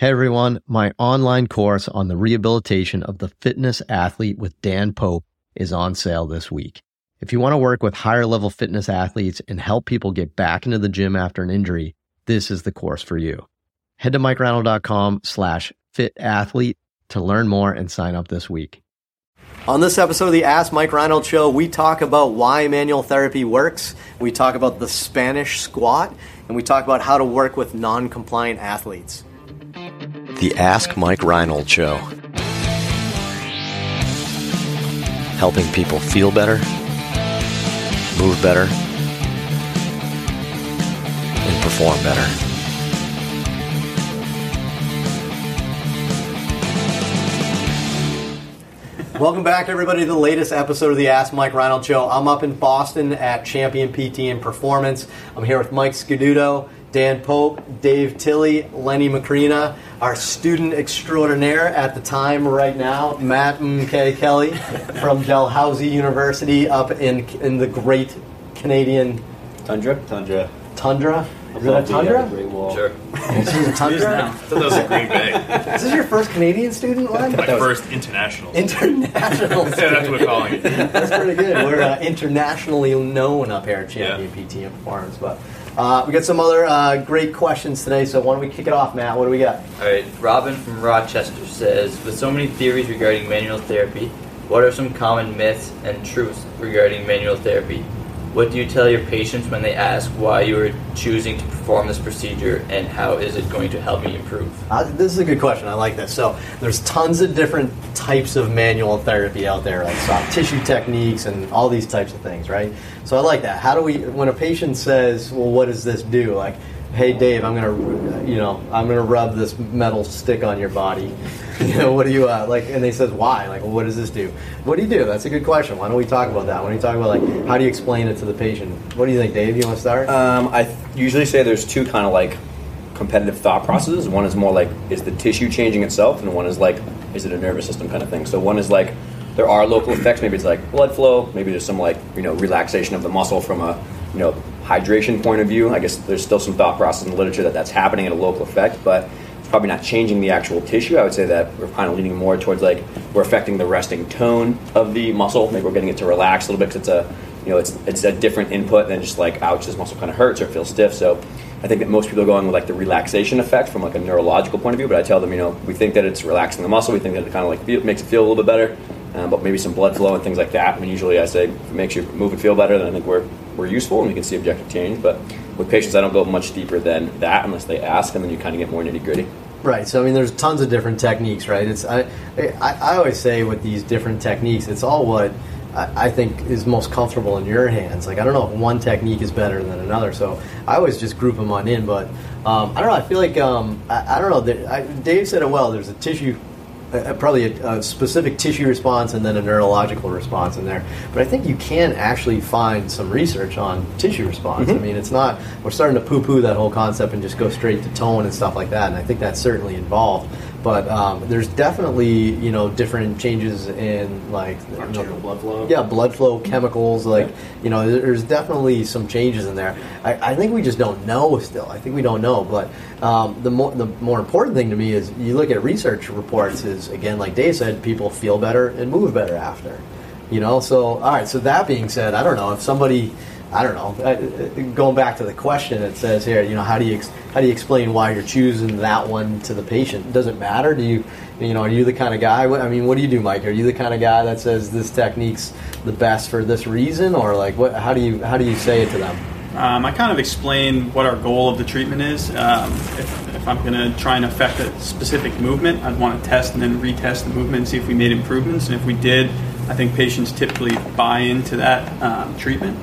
Hey everyone, my online course on the rehabilitation of the fitness athlete with Dan Pope is on sale this week. If you want to work with higher level fitness athletes and help people get back into the gym after an injury, this is the course for you. Head to mikereinold.com slash fit athlete to learn more and sign up this week. On this episode of the Ask Mike Reinold Show, we talk about why manual therapy works. We talk about the Spanish squat, and we talk about how to work with non compliant athletes. The Ask Mike Reinold Show. Helping people feel better, move better, and perform better. Welcome back, everybody, to the latest episode of the Ask Mike Reinold Show. I'm up in Boston at Champion PT and Performance. I'm here with Mike Scaduto, Dan Pope, Dave Tilley, Lenny Macrina, our student extraordinaire at the time right now, Matt M. K. Kelly from Dalhousie University up in, in the great Canadian Tundra? Tundra. tundra. Is it a Above the, uh, tundra? Great Wall. Sure. This is a tundra? That was a Green Bay. Is this your first Canadian student, Len? My first international. International yeah, that's what we're calling it. That's pretty good. We're uh, internationally known up here at Champion PT and Performance. But uh, we got some other uh, great questions today, so why don't we kick it off, Matt? What do we got? All right, Robin from Rochester says, with so many theories regarding manual therapy, what are some common myths and truths regarding manual therapy? What do you tell your patients when they ask why you are choosing to perform this procedure and how is it going to help me improve? Uh, this is a good question. I like this. So there's tons of different types of manual therapy out there, like soft tissue techniques and all these types of things, right? So I like that. How do we, when a patient says, "Well, what does this do?" Like, "Hey, Dave, I'm gonna, you know, I'm gonna rub this metal stick on your body." You know, what do you uh, like? And they says, "Why?" Like, well, what does this do? What do you do? That's a good question. Why don't we talk about that? Why don't we talk about like how do you explain it to the patient? What do you think, Dave? You want to start? Um, I th- usually say there's two kind of like competitive thought processes. One is more like, is the tissue changing itself? And one is like, is it a nervous system kind of thing? So one is like, there are local effects. Maybe it's like blood flow. Maybe there's some like, you know, relaxation of the muscle from a, you know, hydration point of view. I guess there's still some thought process in the literature that that's happening at a local effect, but it's probably not changing the actual tissue. I would say that we're kind of leaning more towards like, we're affecting the resting tone of the muscle. Maybe we're getting it to relax a little bit because it's a, you know, it's it's a different input than just like, ouch, this muscle kind of hurts or feels stiff. So I think that most people are going with like the relaxation effect from like a neurological point of view. But I tell them, you know, we think that it's relaxing the muscle. We think that it kind of like makes it feel a little bit better. Um, but maybe some blood flow and things like that. I mean, usually I say if it makes you move and feel better, then I think we're we're useful and we can see objective change. But with patients, I don't go much deeper than that unless they ask, and then you kind of get more nitty gritty. Right. So I mean, there's tons of different techniques, right? It's I, I, I always say with these different techniques, it's all what I, think is most comfortable in your hands. Like I don't know if one technique is better than another, so I always just group them on in. But um, I don't know. I feel like um, I, I don't know. I, Dave said it well. There's a tissue. Uh, probably a, a specific tissue response and then a neurological response in there. But I think you can actually find some research on tissue response. I mean, it's not, we're starting to poo poo that whole concept and just go straight to tone and stuff like that. And I think that's certainly involved. But um, there's definitely, you know, different changes in like you know, Arterial blood flow. yeah, blood flow, chemicals, like you know, there's definitely some changes in there. I, I think we just don't know still. I think we don't know. But um, the more the more important thing to me is you look at research reports. Is again, like Dave said, people feel better and move better after. You know, so all right. So that being said, I don't know if somebody. I don't know. Uh, uh, Going back to the question, it says here, you know, how do you how do you explain why you're choosing that one to the patient? Does it matter? Do you, you know, are you the kind of guy? I mean, what do you do, Mike? Are you the kind of guy that says this technique's the best for this reason, or like what? How do you how do you say it to them? Um, I kind of explain what our goal of the treatment is. Um, if, if I'm going to try and affect a specific movement, I'd want to test and then retest the movement and see if we made improvements. And if we did, I think patients typically buy into that um, treatment.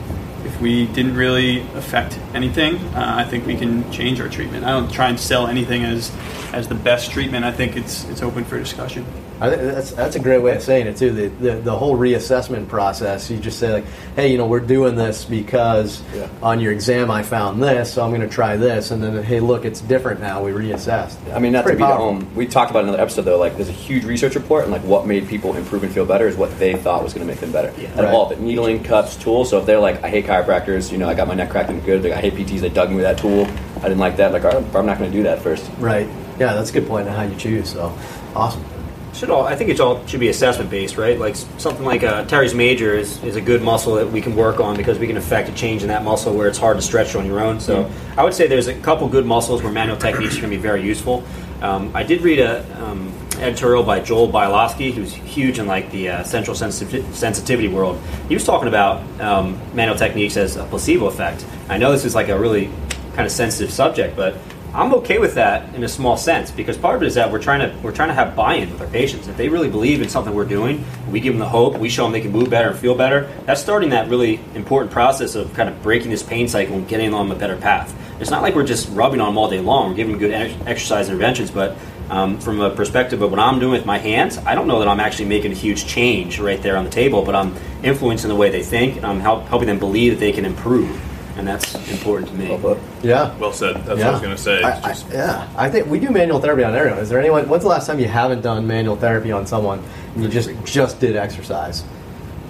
We didn't really affect anything, uh, I think we can change our treatment. I don't try and sell anything as as the best treatment. I think it's it's open for discussion. I think that's that's a great way of saying it too. The, the the whole reassessment process. You just say like, hey, you know, we're doing this because Yeah. on your exam I found this, so I'm going to try this, and then hey, look, it's different now. We reassessed. I mean, not to Pretty be the powerful. home. We talked about in another episode though. Like, there's a huge research report, and like what made people improve and feel better is what they thought was going to make them better. Out Right. all of it, needling, cups, tools. So if they're like, I hate chiropractors, you know, I got my neck cracked and good. Like, I hate PTs. They dug me with that tool. I didn't like that. Like, right, I'm not going to do that first. Right. yeah, that's a good point on how you choose. So awesome. Should all, I think it's all should be assessment based, right? Like something like uh, teres major is, is a good muscle that we can work on because we can affect a change in that muscle where it's hard to stretch on your own. So I would say there's a couple good muscles where manual techniques are going to be very useful. Um, I did read a um, editorial by Joel Bialosky, who's huge in like the uh, central sensitiv- sensitivity world. He was talking about um, manual techniques as a placebo effect. I know this is like a really kind of sensitive subject, but I'm okay with that in a small sense because part of it is that we're trying to we're trying to have buy-in with our patients. If they really believe in something we're doing, we give them the hope, we show them they can move better and feel better. That's starting that really important process of kind of breaking this pain cycle and getting them on a better path. It's not like we're just rubbing on them all day long. We're giving them good ex- exercise interventions, but um, from a perspective of what I'm doing with my hands, I don't know that I'm actually making a huge change right there on the table, but I'm influencing the way they think and I'm help, helping them believe that they can improve, and that's important to me. Well put. Yeah. Well said. That's yeah. what I was going to say. I- It's I- just- yeah, I think we do manual therapy on everyone. Is there anyone? When's the last time you haven't done manual therapy on someone and you just just did exercise?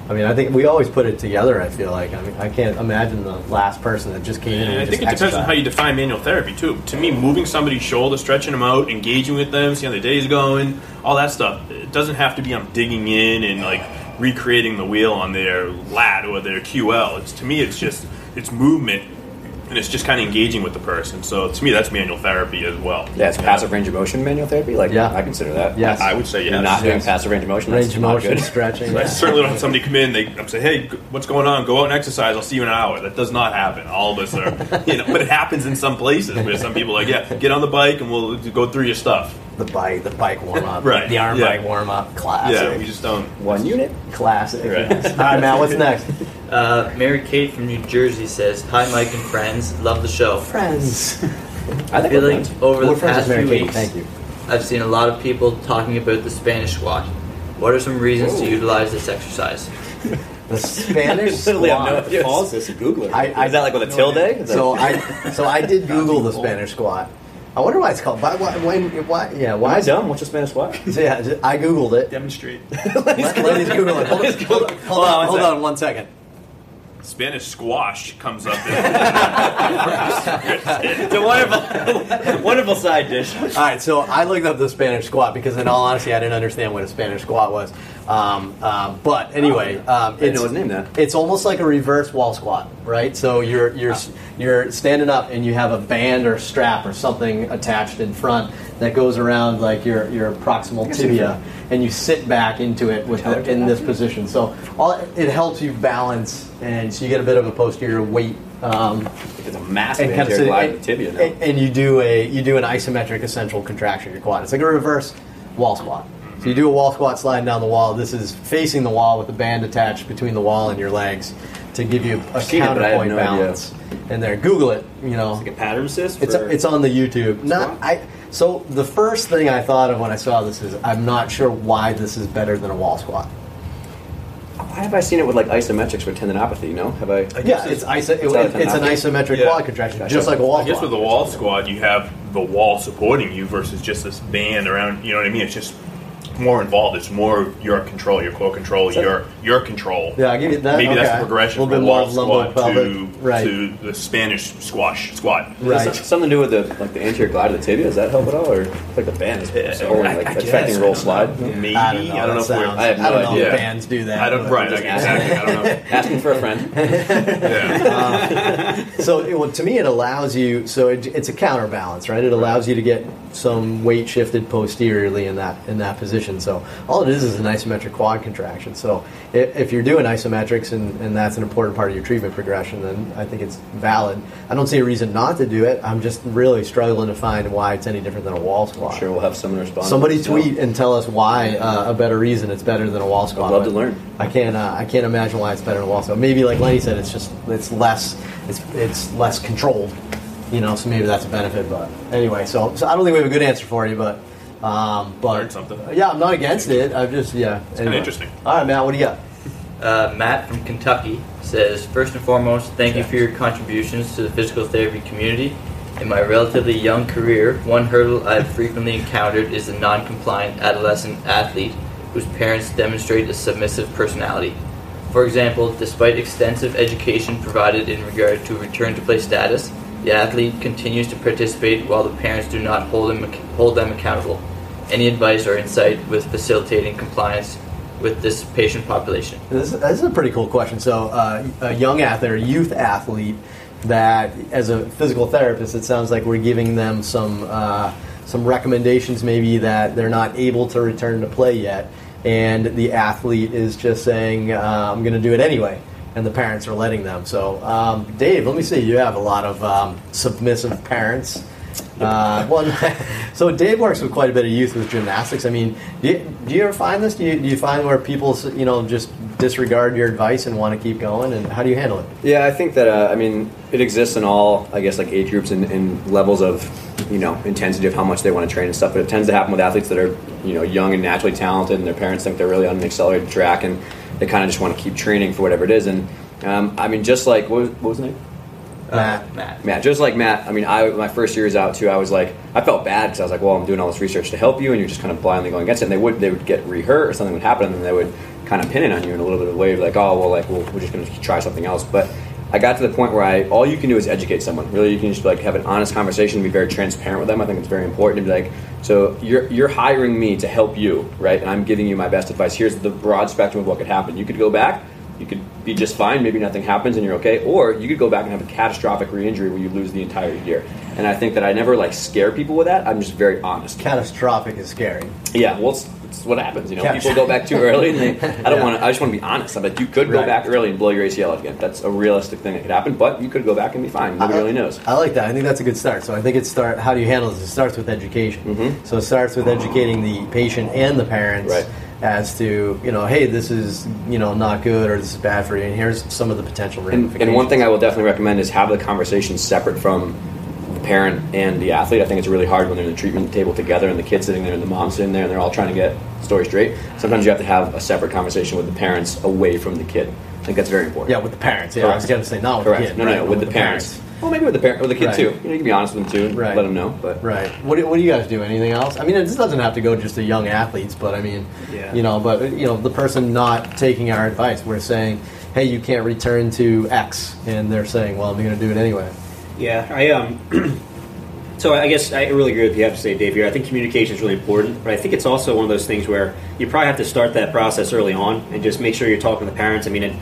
I mean, I think we always put it together. I feel like I mean, I can't imagine the last person that just came in. And and I think it just depends on how you define manual therapy too. To me, moving somebody's shoulder, stretching them out, engaging with them, seeing how their day's going, all that stuff. It doesn't have to be I'm digging in and like recreating the wheel on their lat or their QL. It's to me, it's just it's movement, and it's just kind of engaging with the person. So to me, that's manual therapy as well. Yeah, it's passive range of motion manual therapy. Like, Yeah. I consider that. Yes. I would say You're yes. not doing passive range of motion. range That's of not motion, good. stretching. I yeah. certainly don't have somebody come in. They I'm say, hey, what's going on? Go out and exercise. I'll see you in an hour. That does not happen. All of us are, you know, but it happens in some places where some people are like, yeah, get on the bike and we'll go through your stuff. The bike, the bike warm up, Right, The arm yeah. bike warm up, classic. Yeah, we just don't. One unit. classic. Right. yes. All right, Matt. What's next? Uh, Mary Kate from New Jersey says, "Hi, Mike and friends. Love the show. Friends. I I think feel like friends. over We're the past with Mary few Kate. weeks, Thank you. I've seen a lot of people talking about the Spanish squat. What are some reasons to utilize this exercise? The Spanish Literally, I have no squat. idea. Pause this. Google it. I- I- Is that like with a tilde? That- So I so I did Google the Spanish squat. I wonder why it's called. Why? Why? why, why yeah. Am Why I is it? dumb? What's a Spanish squat? So yeah, I googled it. Demonstrate. Let, Lenny's Google it. Hold, on, hold, on, hold, on, one hold on one second. Spanish squash comes up. it's a wonderful, wonderful side dish. All right, so I looked up the Spanish squat because, in all honesty, I didn't understand what a Spanish squat was. Um, um, but anyway, um, it's, know his name. It's almost like a reverse wall squat, right? So you're you're Ah. you're standing up and you have a band or strap or something attached in front that goes around like your your proximal tibia, and you sit back into it with the, in this position. So all, it helps you balance, and so you get a bit of a posterior weight. Um, It's a massive and kind of anterior and, of tibia now. and, and you do a you do an isometric essential contraction of your quad. It's like a reverse wall squat. So you do a wall squat sliding down the wall. This is facing the wall with the band attached between the wall and your legs to give you a seen it, but I have counterpoint no idea. balance. And there, Google it. You know, Like a pattern assist. it's for- it's on the YouTube. Not Squat? I. So the first thing I thought of when I saw this is I'm not sure why this is better than a wall squat. Why have I seen it with like isometrics for tendinopathy? You know, have I? Yeah, it's iso, it, It's not it's an isometric Yeah. quad contraction, Gotcha. just like a wall I guess squat. with a wall squat, you have the wall supporting you versus just this band around. You know what I mean? It's just more involved. It's more your control, your core control, So- your your control. Yeah, I'll give you that. Maybe that's the progression A from the bit more wall squat to, right. to the Spanish squash squat. Right. that something to do with the like the anterior glide of the tibia? Does that help at all, or like the band is Yeah, so I- like I affecting guess, roll slide? know. Maybe I don't know. I don't know that if we're. sounds- I have no I don't know if bands do that. I don't. but- Right. just Exactly. I don't know. Asking for a friend. Yeah. So it, well, to me, it allows you. So it, it's a counterbalance, right? It allows you to get some weight shifted posteriorly in that in that position. So all it is is an isometric quad contraction. So if, if you're doing isometrics and, and that's an important part of your treatment progression, then I think it's valid. I don't see a reason not to do it. I'm just really struggling to find why it's any different than a wall squat. I'm sure we'll have someone respond. Somebody So, tweet and tell us why uh, a better reason it's better than a wall squat. I'd love to learn. I can't. Uh, I can't imagine why it's better than a wall squat. Maybe like Lenny said, it's just it's less. It's it's less controlled. You know, so maybe that's a benefit. But anyway, so so I don't think we have a good answer for you, but um, but Learned something. Yeah, I'm not against it. I'm just yeah. It's kinda interesting. All right, Matt, what do you got? Uh, Matt from Kentucky says, First and foremost, thank you for your contributions to the physical therapy community. In my relatively young career, one hurdle I've frequently encountered is the non compliant adolescent athlete whose parents demonstrate a submissive personality. For example, despite extensive education provided in regard to return to play status, The athlete continues to participate while the parents do not hold them, hold them accountable. Any advice or insight with facilitating compliance with this patient population? This, this is a pretty cool question. So, uh, a young athlete or youth athlete that, as a physical therapist, it sounds like we're giving them some uh, some recommendations, maybe that they're not able to return to play yet, and the athlete is just saying, uh, "I'm going to do it anyway." And the parents are letting them. So, um, Dave, let me see. You have a lot of um, submissive parents. Uh, one, so Dave works with quite a bit of youth with gymnastics. I mean, do you, do you ever find this? Do you, do you find where people, you know, just disregard your advice and want to keep going? And how do you handle it? Yeah, I think that uh, I mean it exists in all I guess like age groups and, and levels of you know intensity of how much they want to train and stuff. But it tends to happen with athletes that are you know young and naturally talented, and their parents think they're really on an accelerated track, and they kind of just want to keep training for whatever it is. And um, I mean, just like what was, what was the name? Matt. Uh, Matt. Matt, just like Matt, I mean, I my first years out too, I was like, I felt bad because I was like, well, I'm doing all this research to help you, and you're just kind of blindly going against it. And they would they would get rehurt or something would happen, and then they would kind of pin it on you in a little bit of a way, like, oh, well, like, well, we're just going to try something else. But I got to the point where I all you can do is educate someone. Really, you can just like have an honest conversation, and be very transparent with them. I think it's very important to be like, so you're you're hiring me to help you, right? And I'm giving you my best advice. Here's the broad spectrum of what could happen. You could go back you could be just fine, maybe nothing happens and you're okay, or you could go back and have a catastrophic re-injury where you lose the entire year. And I think that I never like scare people with that. I'm just very honest. Catastrophic is scary. Yeah, well, it's, it's what happens. You know, people go back too early, and they. I don't Yeah. want to. I just want to be honest. I'm like, you could go Right. back early and blow your ACL out again. That's a realistic thing that could happen. But you could go back and be fine. Nobody I- really knows. I like that. I think that's a good start. So I think it start. How do you handle this? It starts with education. Mhm. So it starts with educating the patient and the parents Right. as to you know, hey, this is you know not good or this is bad for you, and here's some of the potential And, ramifications. and one thing I will definitely recommend is have the conversation separate from parent and the athlete. I think it's really hard when they're in the treatment table together and the kid's sitting there and the mom's sitting there and they're all trying to get story straight. Sometimes you have to have a separate conversation with the parents away from the kid. I think that's very important. yeah, with the parents. Yeah, I was Correct. going to say not with Correct. the kid. no, no, right, no, but with, the, parents. Well, maybe with the parent, with the kid Right. too. You, know, you can be honest with them too, and Right. let them know. But Right. What do, what do you guys do? Anything else? I mean, this doesn't have to go just to young athletes, but I mean, Yeah. you know, but you know, the person not taking our advice, we're saying, hey, you can't return to X, and they're saying, well, I'm going to do it anyway. Yeah, I um. so I guess I really agree with what you have to say, Dave. Here, I think communication is really important, but I think it's also one of those things where you probably have to start that process early on and just make sure you're talking to the parents. I mean, it,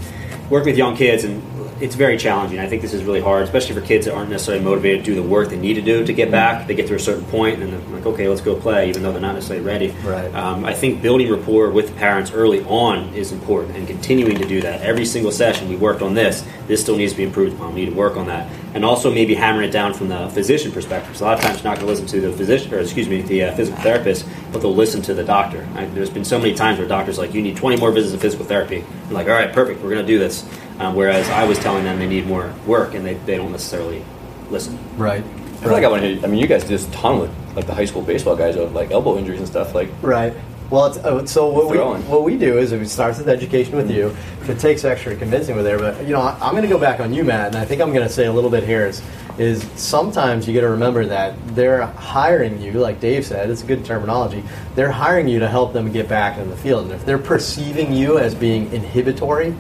working with young kids and it's very challenging. I think this is really hard, especially for kids that aren't necessarily motivated to do the work they need to do to get back. They get to a certain point and they're like, okay, let's go play, even though they're not necessarily ready. Right. Um, I think building rapport with parents early on is important and continuing to do that. Every single session, we worked on this. This still needs to be improved upon. We need to work on that. And also maybe hammering it down from the physician perspective. So a lot of times you're not going to listen to the physician, or excuse me, the uh, physical therapist, but they'll listen to the doctor. I, there's been so many times where doctors like, you need 20 more visits of physical therapy. I'm like, all right, perfect, we're going to do this. Um, whereas I was telling them they need more work and they, they don't necessarily listen. Right. I feel like I want to hear. I mean, you guys did this ton with like the high school baseball guys with like elbow injuries and stuff. Like, Right. Well, it's, uh, so what we, what we do is it starts with education with you. If it takes extra convincing with there, but you know, I, I'm going to go back on you, Matt, and I think I'm going to say a little bit here is is sometimes you got to remember that they're hiring you, like Dave said, it's a good terminology. They're hiring you to help them get back in the field, and if they're perceiving you as being inhibitory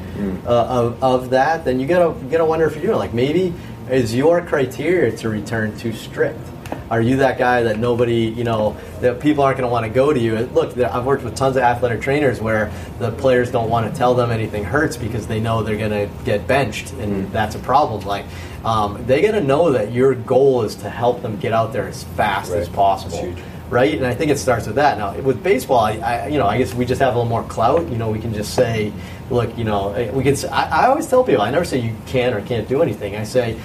uh, of, of that, then you got to got to wonder if you're doing like maybe is your criteria to return too strict. Are you that guy that nobody, you know, that people aren't going to want to go to you? And Look, I've worked with tons of athletic trainers where the players don't want to tell them anything hurts because they know they're going to get benched, and that's a problem. Like, um, they got to know that your goal is to help them get out there as fast as possible right? And I think it starts with that. Now, with baseball, I, I, you know, I guess we just have a little more clout. You know, we can just say, look, you know, eh, we can. I, I always tell people, I never say you can or can't do anything. I say,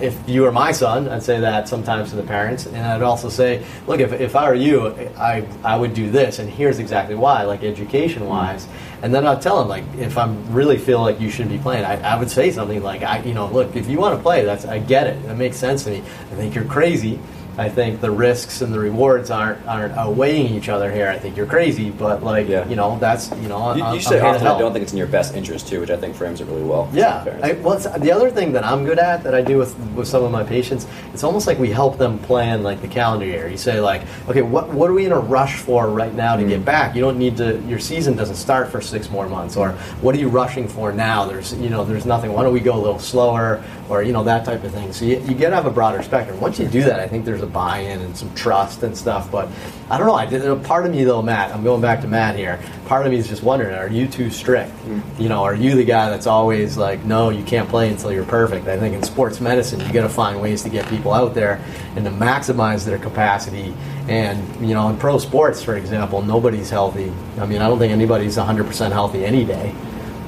if you were my son, I'd say that sometimes to the parents, and I'd also say, look, if, if I were you, I I would do this, and here's exactly why, like education wise. And then I'd tell them, like, if I really feel like you shouldn't be playing, I, I would say something like, I, you know, look, if you want to play, that's I get it. That makes sense to me. I think you're crazy I think the risks and the rewards aren't aren't outweighing each other here. I think you're crazy, but like Yeah. you know that's you know You, I'm, you say I'm often I don't think it's in your best interest too, which I think frames it really well. Yeah. I, well, it's, the other thing that I'm good at that I do with with some of my patients, it's almost like we help them plan like the calendar year. You say like, okay, what what are we in a rush for right now to Mm. get back? You don't need to. Your season doesn't start for six more months. Or what are you rushing for now? There's you know there's nothing. Why don't we go a little slower? Or you know that type of thing. So you, you get to have a broader spectrum. Once you do that, I think there's a buy-in and some trust and stuff. But I don't know. I did. Part of me though, Matt. I'm going back to Matt here. Part of me is just wondering: Are you too strict? Hmm. You know, are you the guy that's always like, no, you can't play until you're perfect? I think in sports medicine, you got to find ways to get people out there and to maximize their capacity. And you know, in pro sports, for example, nobody's healthy. I mean, I don't think anybody's 100% healthy any day.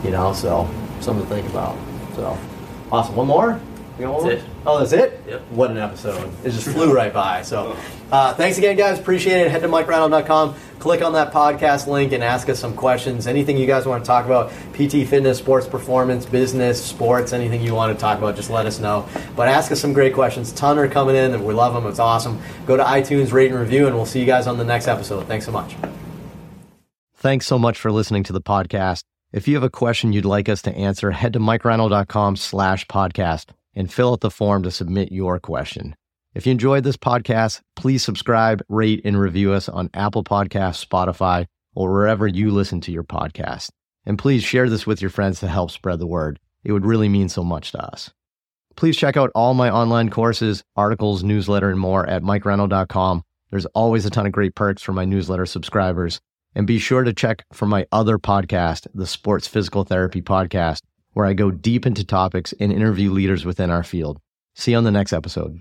You know, so something to think about. So awesome. One more. You That's it. Oh, that's it. Yep. What an episode! It just flew right by. So, uh, thanks again, guys. Appreciate it. Head to MikeReinold.com, click on that podcast link, and ask us some questions. Anything you guys want to talk about, PT, fitness, sports performance, business, sports, anything you want to talk about, just let us know. But ask us some great questions. Ton are coming in, and we love them. It's awesome. Go to iTunes, rate and review, and we'll see you guys on the next episode. Thanks so much. Thanks so much for listening to the podcast. If you have a question you'd like us to answer, head to mikereinold.com slash podcast and fill out the form to submit your question. If you enjoyed this podcast, please subscribe, rate, and review us on Apple Podcasts, Spotify, or wherever you listen to your podcast. And please share this with your friends to help spread the word. It would really mean so much to us. Please check out all my online courses, articles, newsletter, and more at mikereinold.com. There's always a ton of great perks for my newsletter subscribers. And be sure to check for my other podcast, the Sports Physical Therapy Podcast, where I go deep into topics and interview leaders within our field. See you on the next episode.